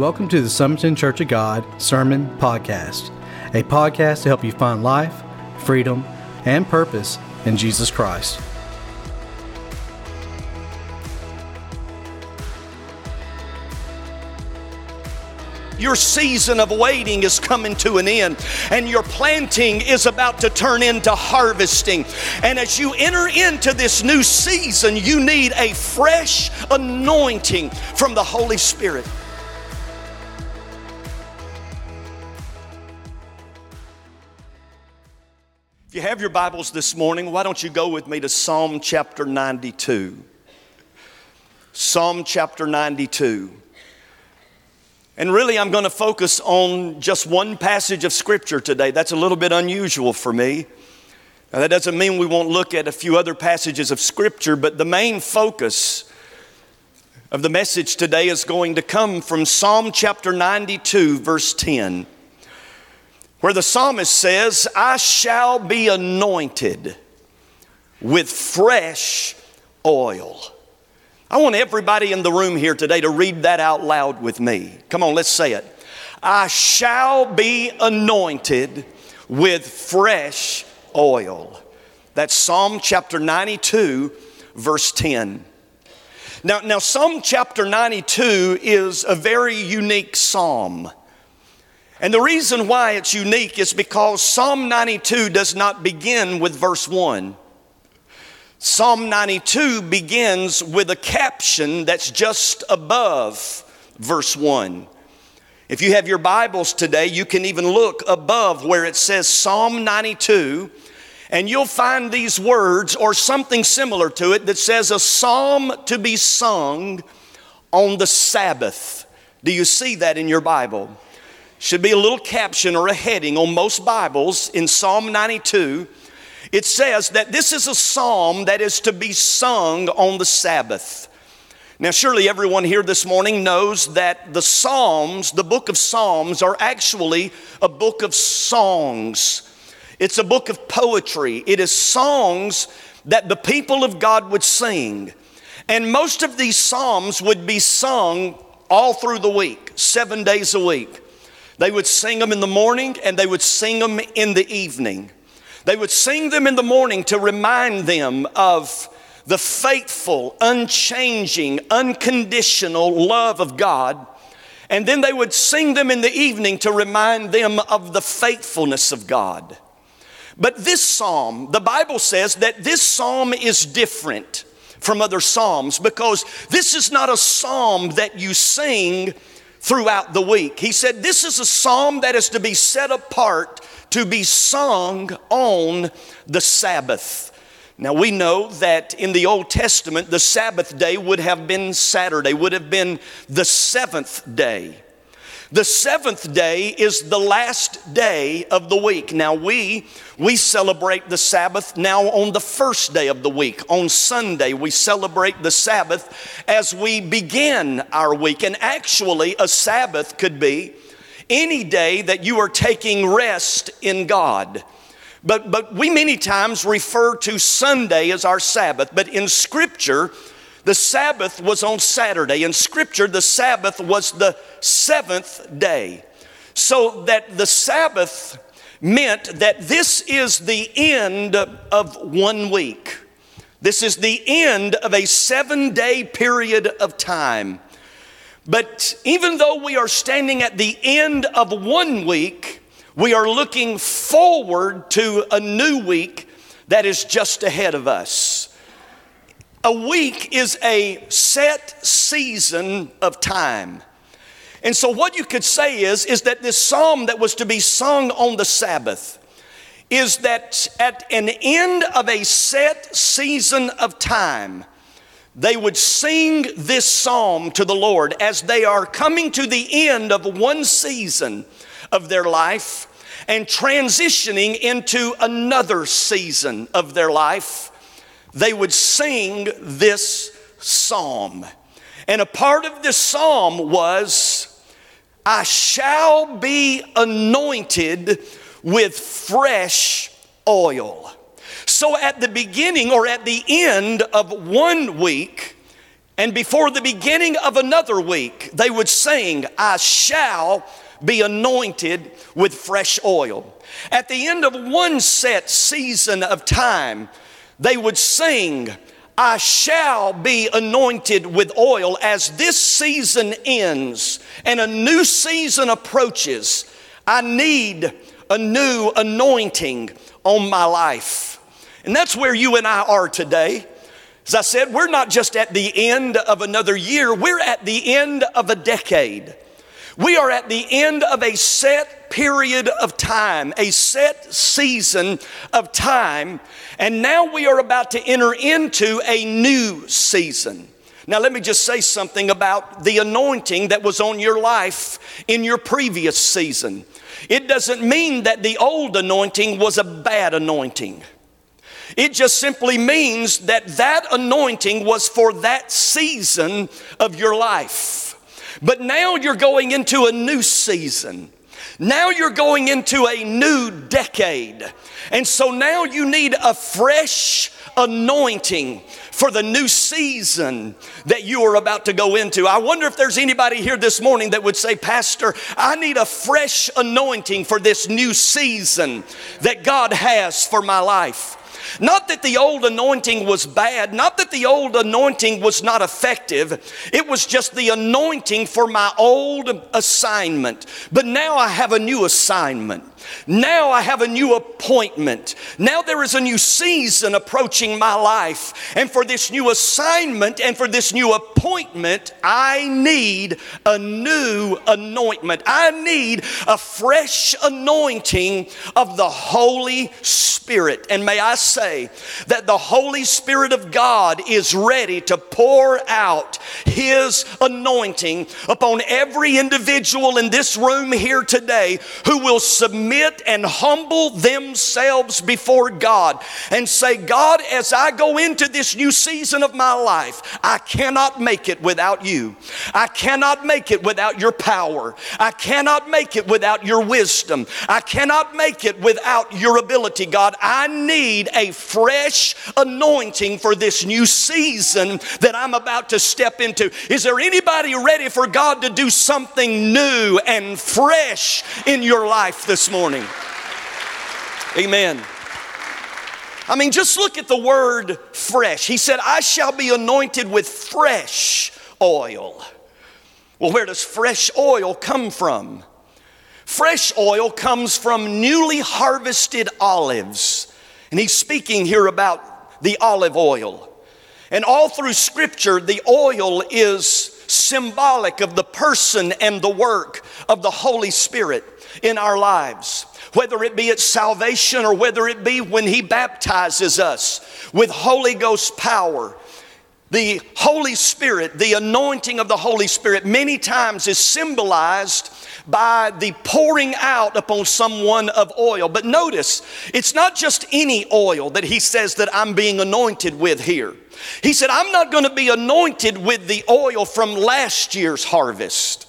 Welcome to the Summerton Church of God Sermon Podcast, a podcast to help you find life, freedom, and purpose in Jesus Christ. Your season of waiting is coming to an end, and your planting is about to turn into harvesting. And as you enter into this new season, you need a fresh anointing from the Holy Spirit. You have your Bibles this morning, why don't you go with me to Psalm chapter 92? Psalm chapter 92. And really, I'm going to focus on just one passage of Scripture today. That's a little bit unusual for me. Now, that doesn't mean we won't look at a few other passages of Scripture, but the main focus of the message today is going to come from Psalm chapter 92, verse 10, where the psalmist says, I shall be anointed with fresh oil. I want everybody in the room here today to read that out loud with me. Come on, let's say it. I shall be anointed with fresh oil. That's Psalm chapter 92, verse 10. Now, now Psalm chapter 92 is a very unique psalm. And the reason why it's unique is because Psalm 92 does not begin with verse 1. Psalm 92 begins with a caption that's just above verse 1. If you have your Bibles today, you can even look above where it says Psalm 92, and you'll find these words or something similar to it that says, A psalm to be sung on the Sabbath. Do you see that in your Bible? Should be a little caption or a heading on most Bibles in Psalm 92 it says that this is a psalm that is to be sung on the Sabbath. Now, surely everyone here this morning knows that the Psalms, the book of Psalms, are actually a book of songs. It's a book of poetry. It is songs that the people of God would sing. And most of these Psalms would be sung all through the week, seven days a week. They would sing them in the morning and they would sing them in the evening. They would sing them in the morning to remind them of the faithful, unchanging, unconditional love of God. And then they would sing them in the evening to remind them of the faithfulness of God. But this psalm, the Bible says that this psalm is different from other psalms because this is not a psalm that you sing throughout the week. He said this is a psalm that is to be set apart to be sung on the Sabbath. Now we know that in the Old Testament, the Sabbath day would have been Saturday, would have been the seventh day. The seventh day is the last day of the week. Now we we celebrate the Sabbath now on the first day of the week. On Sunday we celebrate the Sabbath as we begin our week. And actually a Sabbath could be any day that you are taking rest in God. But, but we many times refer to Sunday as our Sabbath, but in Scripture, the Sabbath was on Saturday. In Scripture, the Sabbath was the seventh day. So that the Sabbath meant that this is the end of one week. This is the end of a seven day period of time. But even though we are standing at the end of one week, we are looking forward to a new week that is just ahead of us. A week is a set season of time. And so what you could say is is that this psalm that was to be sung on the Sabbath is that at an end of a set season of time they would sing this psalm to the Lord as they are coming to the end of one season of their life and transitioning into another season of their life. They would sing this psalm. And a part of this psalm was, I shall be anointed with fresh oil. So at the beginning or at the end of one week, And before the beginning of another week, they would sing, I shall be anointed with fresh oil. At the end of one set season of time, they would sing, I shall be anointed with oil as this season ends and a new season approaches. I need a new anointing on my life. And that's where you and I are today. As I said, we're not just at the end of another year, we're at the end of a decade. We are at the end of a set period of time, a set season of time, and now we are about to enter into a new season. Now, let me just say something about the anointing that was on your life in your previous season. It doesn't mean that the old anointing was a bad anointing. It just simply means that that anointing was for that season of your life. But now you're going into a new season. Now you're going into a new decade. And so now you need a fresh anointing for the new season that you are about to go into. I wonder if there's anybody here this morning that would say, Pastor, I need a fresh anointing for this new season that God has for my life. Not that the old anointing was bad, not that the old anointing was not effective. It was just the anointing for my old assignment. But now I have a new assignment. Now I have a new appointment. Now there is a new season approaching my life. And for this new assignment and for this new appointment, I need a new anointment. I need a fresh anointing of the Holy Spirit. And may I say that the Holy Spirit of God is ready to pour out His anointing upon every individual in this room here today who will submit submit and humble themselves before God and say, God, as I go into this new season of my life, I cannot make it without you. I cannot make it without your power. I cannot make it without your wisdom. I cannot make it without your ability, God. I need a fresh anointing for this new season that I'm about to step into. Is there anybody ready for God to do something new and fresh in your life this morning? Morning. Amen. I mean, just look at the word fresh. He said, I shall be anointed with fresh oil. Well, where does fresh oil come from? Fresh oil comes from newly harvested olives. And he's speaking here about the olive oil. And all through Scripture, the oil is symbolic of the person and the work of the Holy Spirit in our lives. Whether it be at salvation or whether it be when He baptizes us with Holy Ghost power. The Holy Spirit, the anointing of the Holy Spirit, many times is symbolized by the pouring out upon someone of oil. But notice, it's not just any oil that he says that I'm being anointed with here. He said, I'm not going to be anointed with the oil from last year's harvest.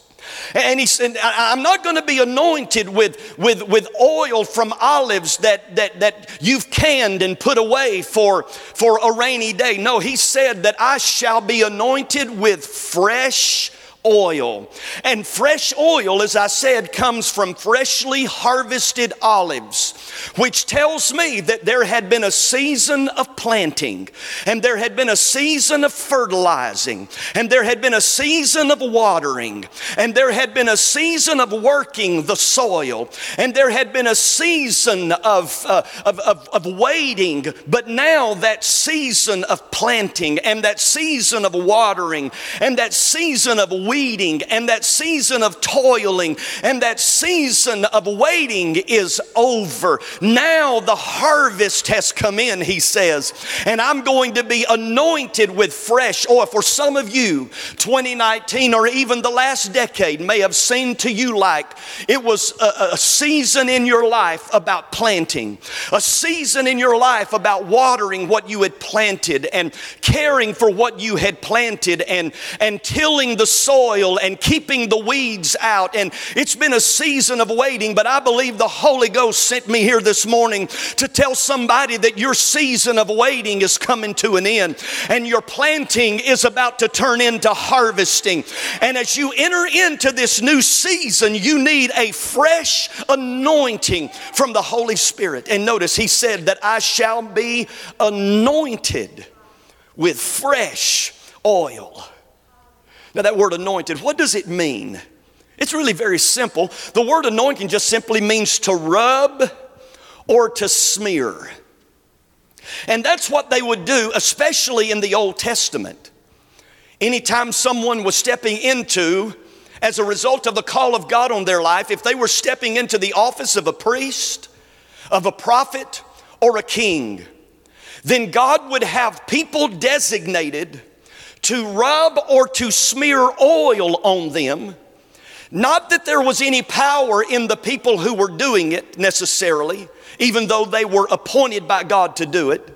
And he said, I'm not going to be anointed with, with, with oil from olives that, that, that you've canned and put away for, for a rainy day. No, he said that I shall be anointed with fresh oil. And fresh oil, as I said, comes from freshly harvested olives, which tells me that there had been a season of planting, and there had been a season of fertilizing, and there had been a season of watering, and there had been a season of working the soil, and there had been a season of, uh, of, of, of waiting. But now that season of planting, and that season of watering, and that season of weeding and that season of toiling and that season of waiting is over. Now the harvest has come in, he says, and I'm going to be anointed with fresh oil. For some of you, 2019 or even the last decade may have seemed to you like it was a, a season in your life about planting, a season in your life about watering what you had planted and caring for what you had planted and, and tilling the soil soil and keeping the weeds out. And it's been a season of waiting, but I believe the Holy Ghost sent me here this morning to tell somebody that your season of waiting is coming to an end and your planting is about to turn into harvesting. And as you enter into this new season, you need a fresh anointing from the Holy Spirit. And notice he said that I shall be anointed with fresh oil. Now, that word anointed, what does it mean? It's really very simple. The word anointing just simply means to rub or to smear. And that's what they would do, especially in the Old Testament. Anytime someone was stepping into, as a result of the call of God on their life, if they were stepping into the office of a priest, of a prophet, or a king, then God would have people designated to rub or to smear oil on them. Not that there was any power in the people who were doing it necessarily, even though they were appointed by God to do it.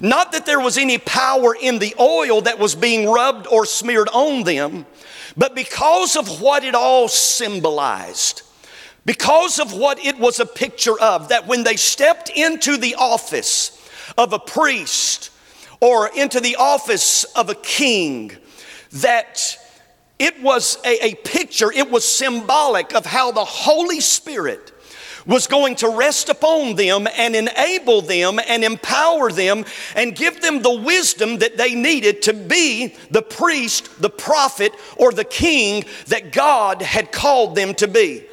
Not that there was any power in the oil that was being rubbed or smeared on them, but because of what it all symbolized, because of what it was a picture of, that when they stepped into the office of a priest or into the office of a king, that it was a, a picture, it was symbolic of how the Holy Spirit was going to rest upon them and enable them and empower them and give them the wisdom that they needed to be the priest, the prophet, or the king that God had called them to be.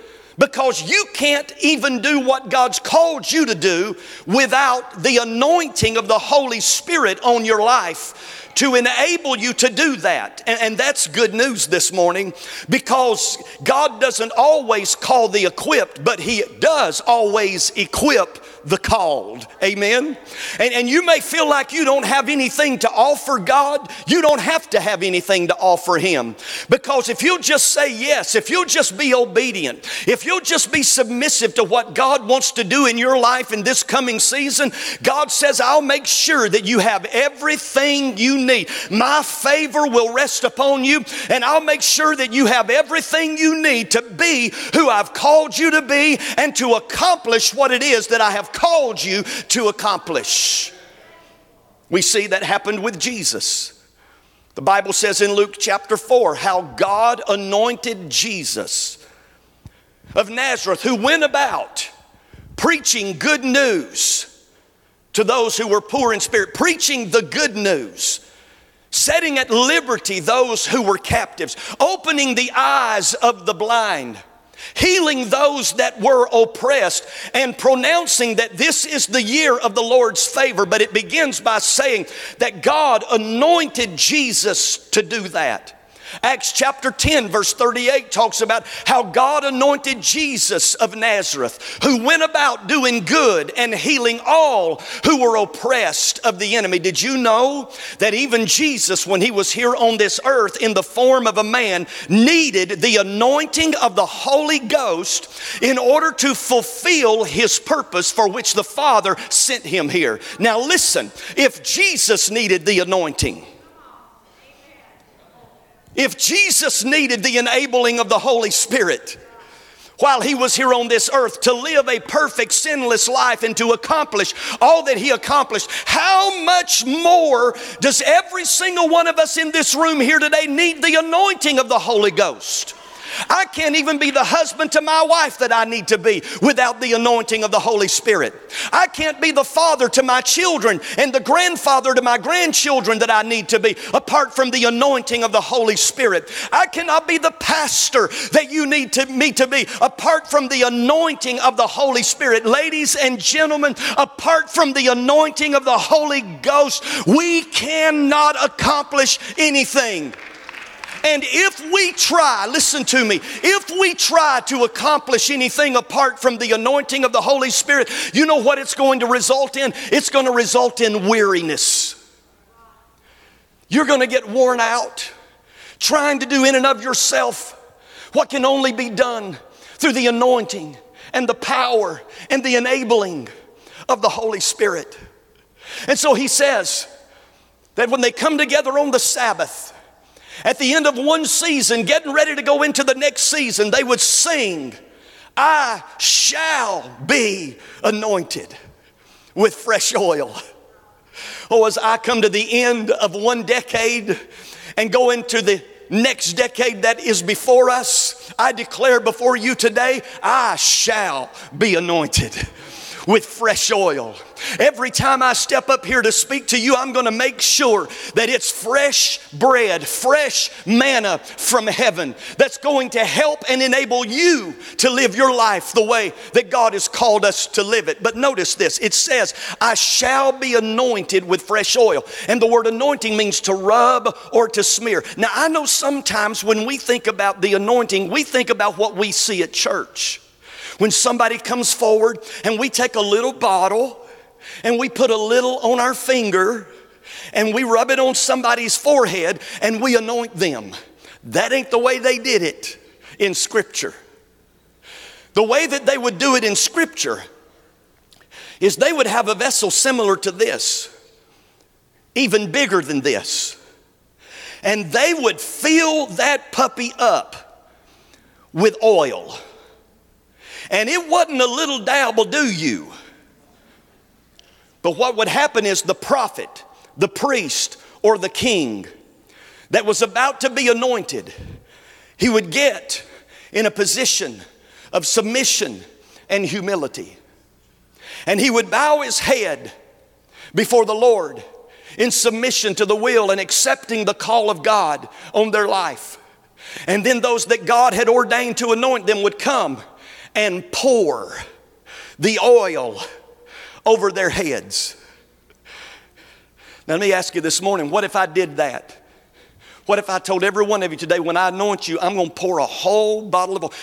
Because you can't even do what God's called you to do without the anointing of the Holy Spirit on your life to enable you to do that. And, and, that's good news this morning because God doesn't always call the equipped, but He does always equip the called. Amen? And, and you may feel like you don't have anything to offer God. You don't have to have anything to offer Him. Because if you'll just say yes, if you'll just be obedient, if you'll just be submissive to what God wants to do in your life in this coming season, God says, I'll make sure that you have everything you need. My favor will rest upon you, and I'll make sure that you have everything you need to be who I've called you to be and to accomplish what it is that I called you to accomplish. We see that happened with Jesus. The Bible says in Luke chapter 4 how God anointed Jesus of Nazareth, who went about preaching good news to those who were poor in spirit, preaching the good news, setting at liberty those who were captives, opening the eyes of the blind healing those that were oppressed, and pronouncing that this is the year of the Lord's favor. But it begins by saying that God anointed Jesus to do that. Acts chapter 10, verse 38 talks about how God anointed Jesus of Nazareth, who went about doing good and healing all who were oppressed of the enemy. Did you know that even Jesus, when he was here on this earth in the form of a man, needed the anointing of the Holy Ghost in order to fulfill his purpose for which the Father sent him here? Now, listen, if Jesus needed the anointing, if Jesus needed the enabling of the Holy Spirit, while he was here on this earth to live a perfect, sinless life and to accomplish all that he accomplished, how much more does every single one of us in this room here today need the anointing of the Holy Ghost? I can't even be the husband to my wife that I need to be without the anointing of the Holy Spirit. I can't be the father to my children and the grandfather to my grandchildren that I need to be apart from the anointing of the Holy Spirit. I cannot be the pastor that you need to, me to be apart from the anointing of the Holy Spirit. Ladies and gentlemen, apart from the anointing of the Holy Ghost, we cannot accomplish anything. And if we try, listen to me, if we try to accomplish anything apart from the anointing of the Holy Spirit, you know what it's going to result in? It's going to result in weariness. You're going to get worn out trying to do in and of yourself what can only be done through the anointing and the power and the enabling of the Holy Spirit. And so he says that when they come together on the Sabbath, At the end of one season, getting ready to go into the next season, they would sing, I shall be anointed with fresh oil. Oh, as I come to the end of one decade and go into the next decade that is before us, I declare before you today, I shall be anointed with fresh oil. Every time I step up here to speak to you, I'm going to make sure that it's fresh bread, fresh manna from heaven that's going to help and enable you to live your life the way that God has called us to live it. But notice this it says, I shall be anointed with fresh oil. And the word anointing means to rub or to smear. Now, I know sometimes when we think about the anointing, we think about what we see at church. When somebody comes forward and we take a little bottle and we put a little on our finger and we rub it on somebody's forehead and we anoint them. That ain't the way they did it in Scripture. The way that they would do it in Scripture is they would have a vessel similar to this, even bigger than this. And they would fill that puppy up with oil. And it wasn't a little dabble, do you? But what would happen is the prophet, the priest, or the king that was about to be anointed, he would get in a position of submission and humility. And he would bow his head before the Lord in submission to the will and accepting the call of God on their life. And then those that God had ordained to anoint them would come and pour the oil over their heads. Now, let me ask you this morning what if I did that? What if I told every one of you today, when I anoint you, I'm going to pour a whole bottle of oil?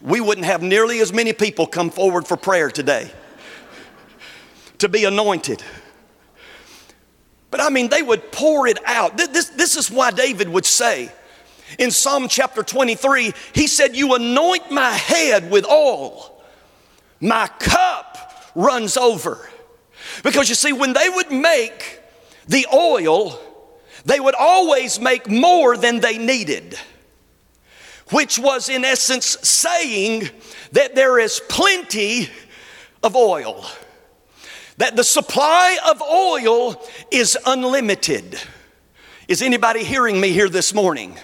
We wouldn't have nearly as many people come forward for prayer today to be anointed. But I mean, they would pour it out. This, this is why David would say, in Psalm chapter 23, he said, You anoint my head with oil, my cup runs over. Because you see, when they would make the oil, they would always make more than they needed, which was in essence saying that there is plenty of oil, that the supply of oil is unlimited. Is anybody hearing me here this morning?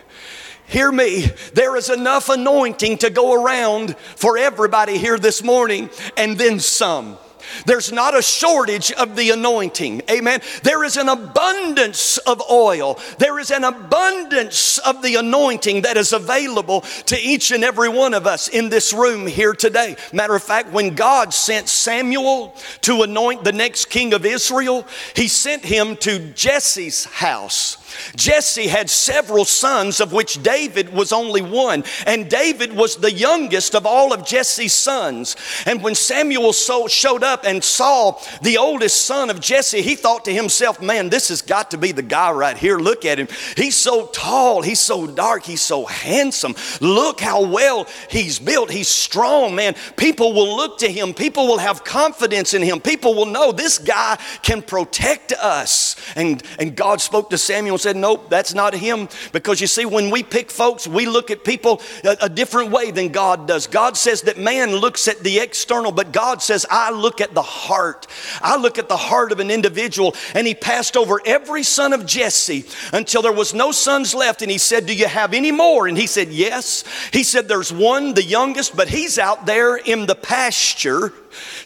Hear me, there is enough anointing to go around for everybody here this morning and then some. There's not a shortage of the anointing. Amen. There is an abundance of oil. There is an abundance of the anointing that is available to each and every one of us in this room here today. Matter of fact, when God sent Samuel to anoint the next king of Israel, he sent him to Jesse's house. Jesse had several sons, of which David was only one. And David was the youngest of all of Jesse's sons. And when Samuel so showed up and saw the oldest son of Jesse, he thought to himself, man, this has got to be the guy right here. Look at him. He's so tall, he's so dark, he's so handsome. Look how well he's built. He's strong, man. People will look to him, people will have confidence in him, people will know this guy can protect us. And, and God spoke to Samuel said, Nope, that's not him. Because you see, when we pick folks, we look at people a, a different way than God does. God says that man looks at the external, but God says, I look at the heart. I look at the heart of an individual. And he passed over every son of Jesse until there was no sons left. And he said, Do you have any more? And he said, Yes. He said, There's one, the youngest, but he's out there in the pasture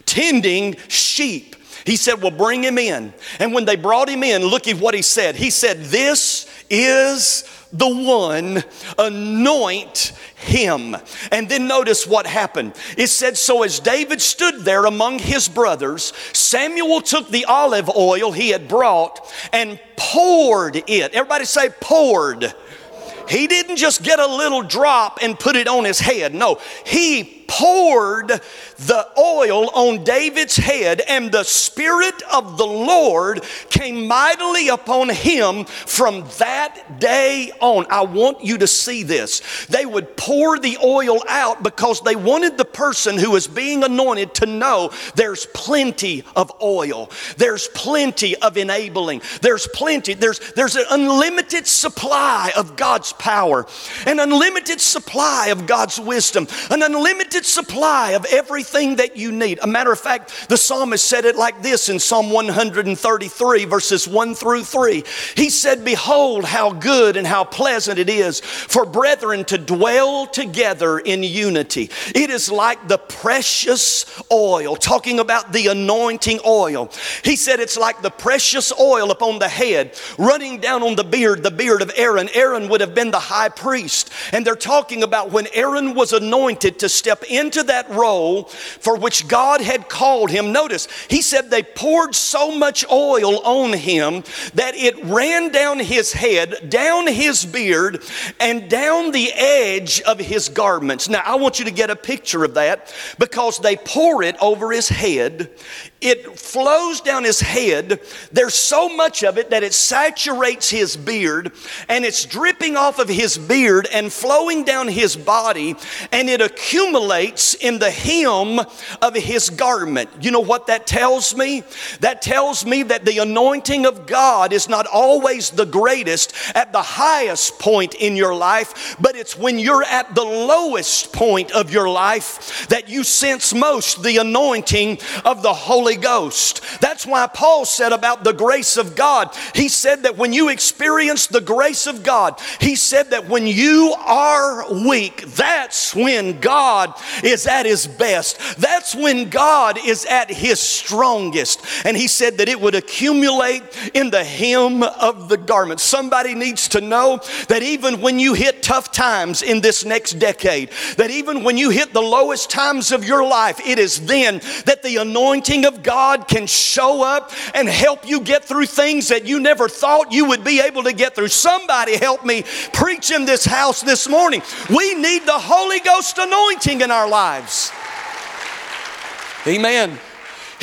tending sheep. He said, Well, bring him in. And when they brought him in, look at what he said. He said, This is the one, anoint him. And then notice what happened. It said, So as David stood there among his brothers, Samuel took the olive oil he had brought and poured it. Everybody say, poured. He didn't just get a little drop and put it on his head. No, he poured the oil on David's head, and the Spirit of the Lord came mightily upon him from that day on. I want you to see this. They would pour the oil out because they wanted the person who was being anointed to know there's plenty of oil, there's plenty of enabling, there's plenty, there's, there's an unlimited supply of God's power, an unlimited supply of God's wisdom, an unlimited supply of everything that you need. A matter of fact, the psalmist said it like this in Psalm 133, verses 1 through 3. He said, Behold, how good and how pleasant it is for brethren to dwell together in unity. It is like the precious oil, talking about the anointing oil. He said, It's like the precious oil upon the head, running down on the beard, the beard of Aaron. Aaron would have been the high priest. And they're talking about when Aaron was anointed to step into that role for which God had called him. Notice, he said they poured so much oil on him that it ran down his head, down his beard, and down the edge of his garments. Now, I want you to get a picture of that because they pour it over his head it flows down his head. There's so much of it that it saturates his beard and it's dripping off of his beard and flowing down his body and it accumulates in the hem of his garment. You know what that tells me? That tells me that the anointing of God is not always the greatest at the highest point in your life, but it's when you're at the lowest point of your life that you sense most the anointing of the Holy Ghost. That's why Paul said about the grace of God. He said that when you experience the grace of God, he said that when you are weak, that's when God is at his best. That's when God is at his strongest. And he said that it would accumulate in the hem of the garment. Somebody needs to know that even when you hit tough times in this next decade, that even when you hit the lowest times of your life, it is then that the anointing of God can show up and help you get through things that you never thought you would be able to get through. Somebody help me preach in this house this morning. We need the Holy Ghost anointing in our lives. Amen.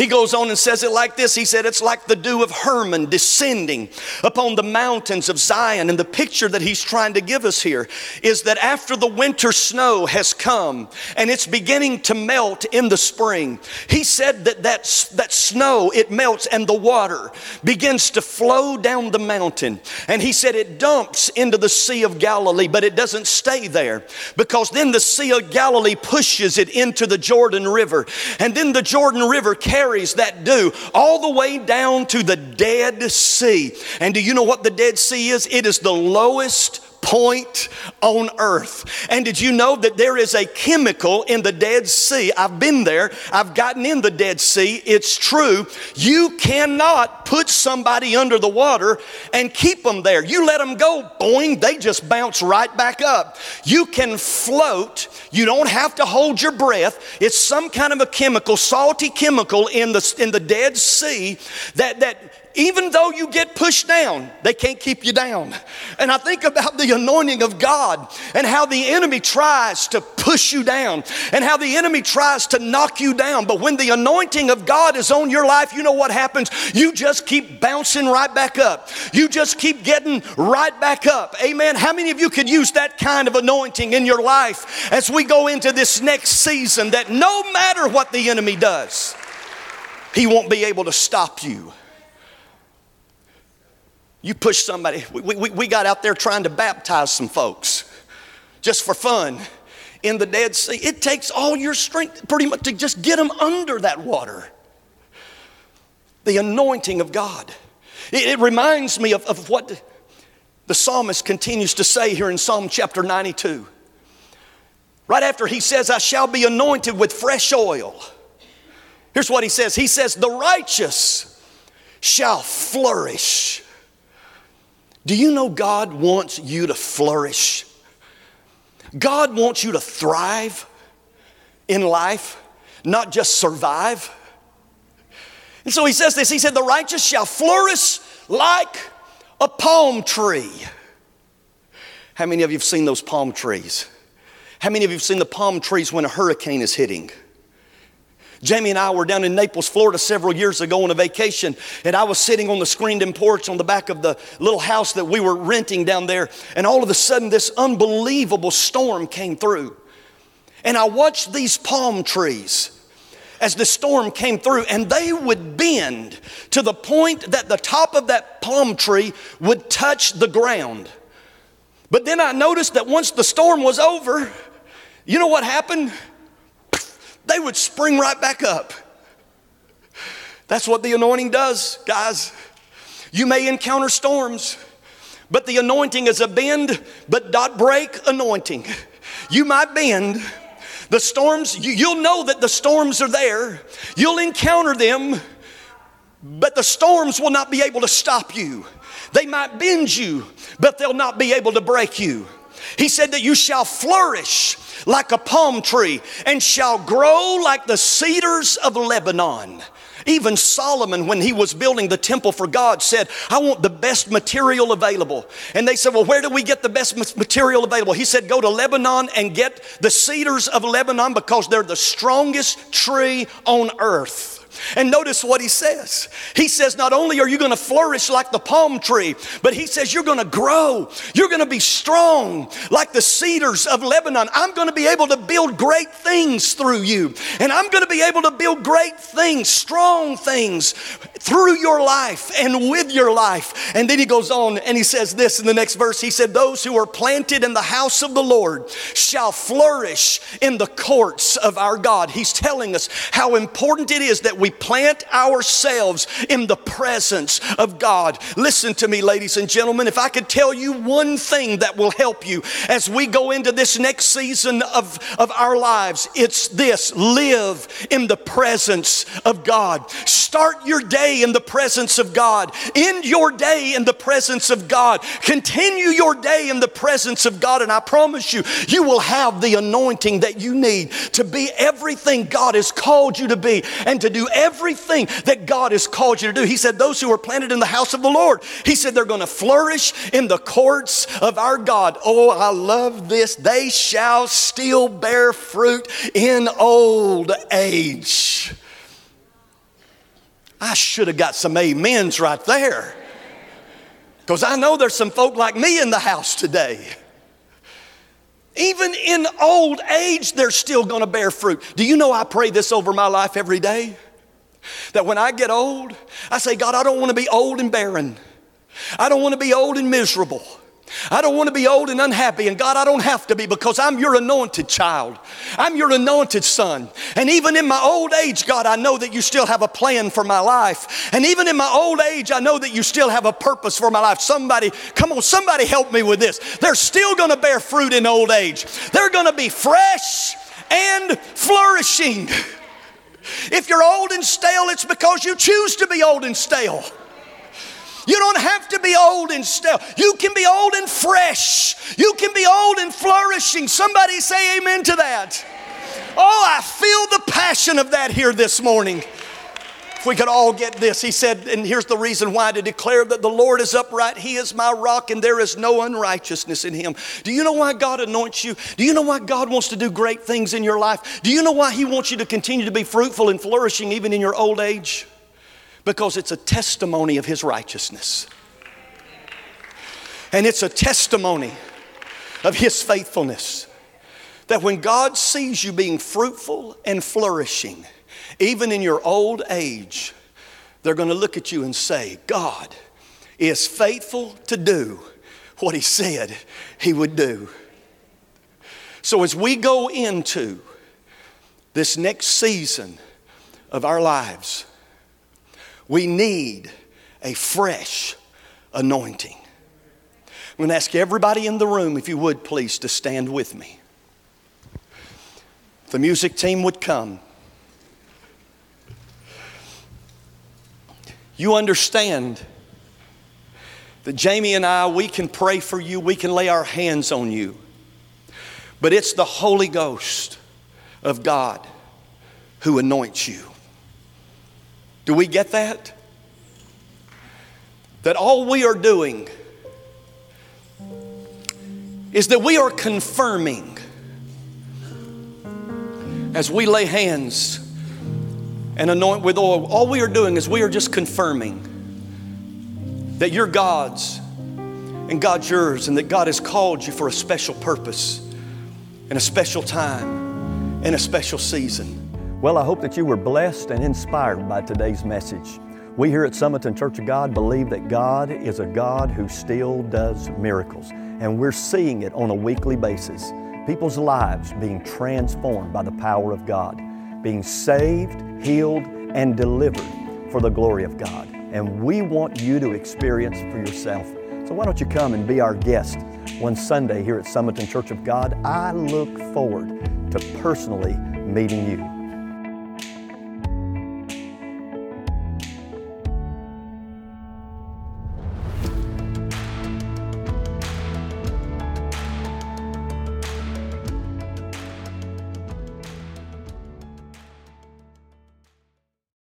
He goes on and says it like this He said, It's like the dew of Hermon descending upon the mountains of Zion. And the picture that he's trying to give us here is that after the winter snow has come and it's beginning to melt in the spring, he said that that, that snow, it melts and the water begins to flow down the mountain. And he said it dumps into the Sea of Galilee, but it doesn't stay there because then the Sea of Galilee pushes it into the Jordan River. And then the Jordan River carries carries that dew all the way down to the Dead Sea. And do you know what the Dead Sea is? It is the lowest point on earth. And did you know that there is a chemical in the Dead Sea? I've been there, I've gotten in the Dead Sea. It's true. You cannot put somebody under the water and keep them there. You let them go, boing, they just bounce right back up. You can float, you don't have to hold your breath. It's some kind of a chemical, salty chemical in the, in the Dead Sea that, that even though you get pushed down, they can't keep you down. And I think about the anointing of God and how the enemy tries to push you down and how the enemy tries to knock you down. But when the anointing of God is on your life, you know what happens? You just keep bouncing right back up. You just keep getting right back up. Amen. How many of you could use that kind of anointing in your life as we go into this next season that no matter what the enemy does, he won't be able to stop you? You push somebody. We, we, we got out there trying to baptize some folks just for fun in the Dead Sea. It takes all your strength pretty much to just get them under that water. The anointing of God. It, it reminds me of, of what the psalmist continues to say here in Psalm chapter 92. Right after he says, I shall be anointed with fresh oil. Here's what he says He says, The righteous shall flourish do you know God wants you to flourish? God wants you to thrive in life, not just survive. And so he says this He said, The righteous shall flourish like a palm tree. How many of you have seen those palm trees? How many of you have seen the palm trees when a hurricane is hitting? Jamie and I were down in Naples, Florida several years ago on a vacation, and I was sitting on the screened in porch on the back of the little house that we were renting down there, and all of a sudden this unbelievable storm came through. And I watched these palm trees as the storm came through, and they would bend to the point that the top of that palm tree would touch the ground. But then I noticed that once the storm was over, you know what happened? They would spring right back up. That's what the anointing does, guys. You may encounter storms, but the anointing is a bend but not break anointing. You might bend. The storms, you'll know that the storms are there. You'll encounter them, but the storms will not be able to stop you. They might bend you, but they'll not be able to break you. He said that you shall flourish like a palm tree and shall grow like the cedars of Lebanon. Even Solomon, when he was building the temple for God, said, I want the best material available. And they said, Well, where do we get the best material available? He said, Go to Lebanon and get the cedars of Lebanon because they're the strongest tree on earth. And notice what he says. He says, Not only are you going to flourish like the palm tree, but he says, You're going to grow. You're going to be strong like the cedars of Lebanon. I'm going to be able to build great things through you. And I'm going to be able to build great things, strong things through your life and with your life. And then he goes on and he says this in the next verse. He said, Those who are planted in the house of the Lord shall flourish in the courts of our God. He's telling us how important it is that we plant ourselves in the presence of God. Listen to me, ladies and gentlemen. If I could tell you one thing that will help you as we go into this next season of, of our lives, it's this live in the presence of God. Start your day in the presence of God. End your day in the presence of God. Continue your day in the presence of God. And I promise you, you will have the anointing that you need to be everything God has called you to be and to do everything that God has called you to do. He said, Those who are planted in the house of the Lord, He said, they're going to flourish in the courts of our God. Oh, I love this. They shall still bear fruit in old age. I should have got some amens right there. Because I know there's some folk like me in the house today. Even in old age, they're still going to bear fruit. Do you know I pray this over my life every day? That when I get old, I say, God, I don't want to be old and barren. I don't want to be old and miserable. I don't want to be old and unhappy. And God, I don't have to be because I'm your anointed child. I'm your anointed son. And even in my old age, God, I know that you still have a plan for my life. And even in my old age, I know that you still have a purpose for my life. Somebody, come on, somebody help me with this. They're still going to bear fruit in old age, they're going to be fresh and flourishing. If you're old and stale, it's because you choose to be old and stale. You don't have to be old and stale. You can be old and fresh. You can be old and flourishing. Somebody say amen to that. Oh, I feel the passion of that here this morning. If we could all get this, he said, and here's the reason why to declare that the Lord is upright, he is my rock, and there is no unrighteousness in him. Do you know why God anoints you? Do you know why God wants to do great things in your life? Do you know why he wants you to continue to be fruitful and flourishing even in your old age? Because it's a testimony of his righteousness. And it's a testimony of his faithfulness. That when God sees you being fruitful and flourishing, even in your old age, they're going to look at you and say, God is faithful to do what He said He would do. So as we go into this next season of our lives, we need a fresh anointing. I'm going to ask everybody in the room, if you would please, to stand with me. The music team would come. You understand that Jamie and I, we can pray for you, we can lay our hands on you, but it's the Holy Ghost of God who anoints you. Do we get that? That all we are doing is that we are confirming as we lay hands and anoint with oil, all we are doing is we are just confirming that you're God's and God's yours, and that God has called you for a special purpose and a special time and a special season. Well, I hope that you were blessed and inspired by today's message. We here at Summerton Church of God believe that God is a God who still does miracles, and we're seeing it on a weekly basis. People's lives being transformed by the power of God, being saved, healed, and delivered for the glory of God. And we want you to experience for yourself. So why don't you come and be our guest one Sunday here at Summerton Church of God? I look forward to personally meeting you.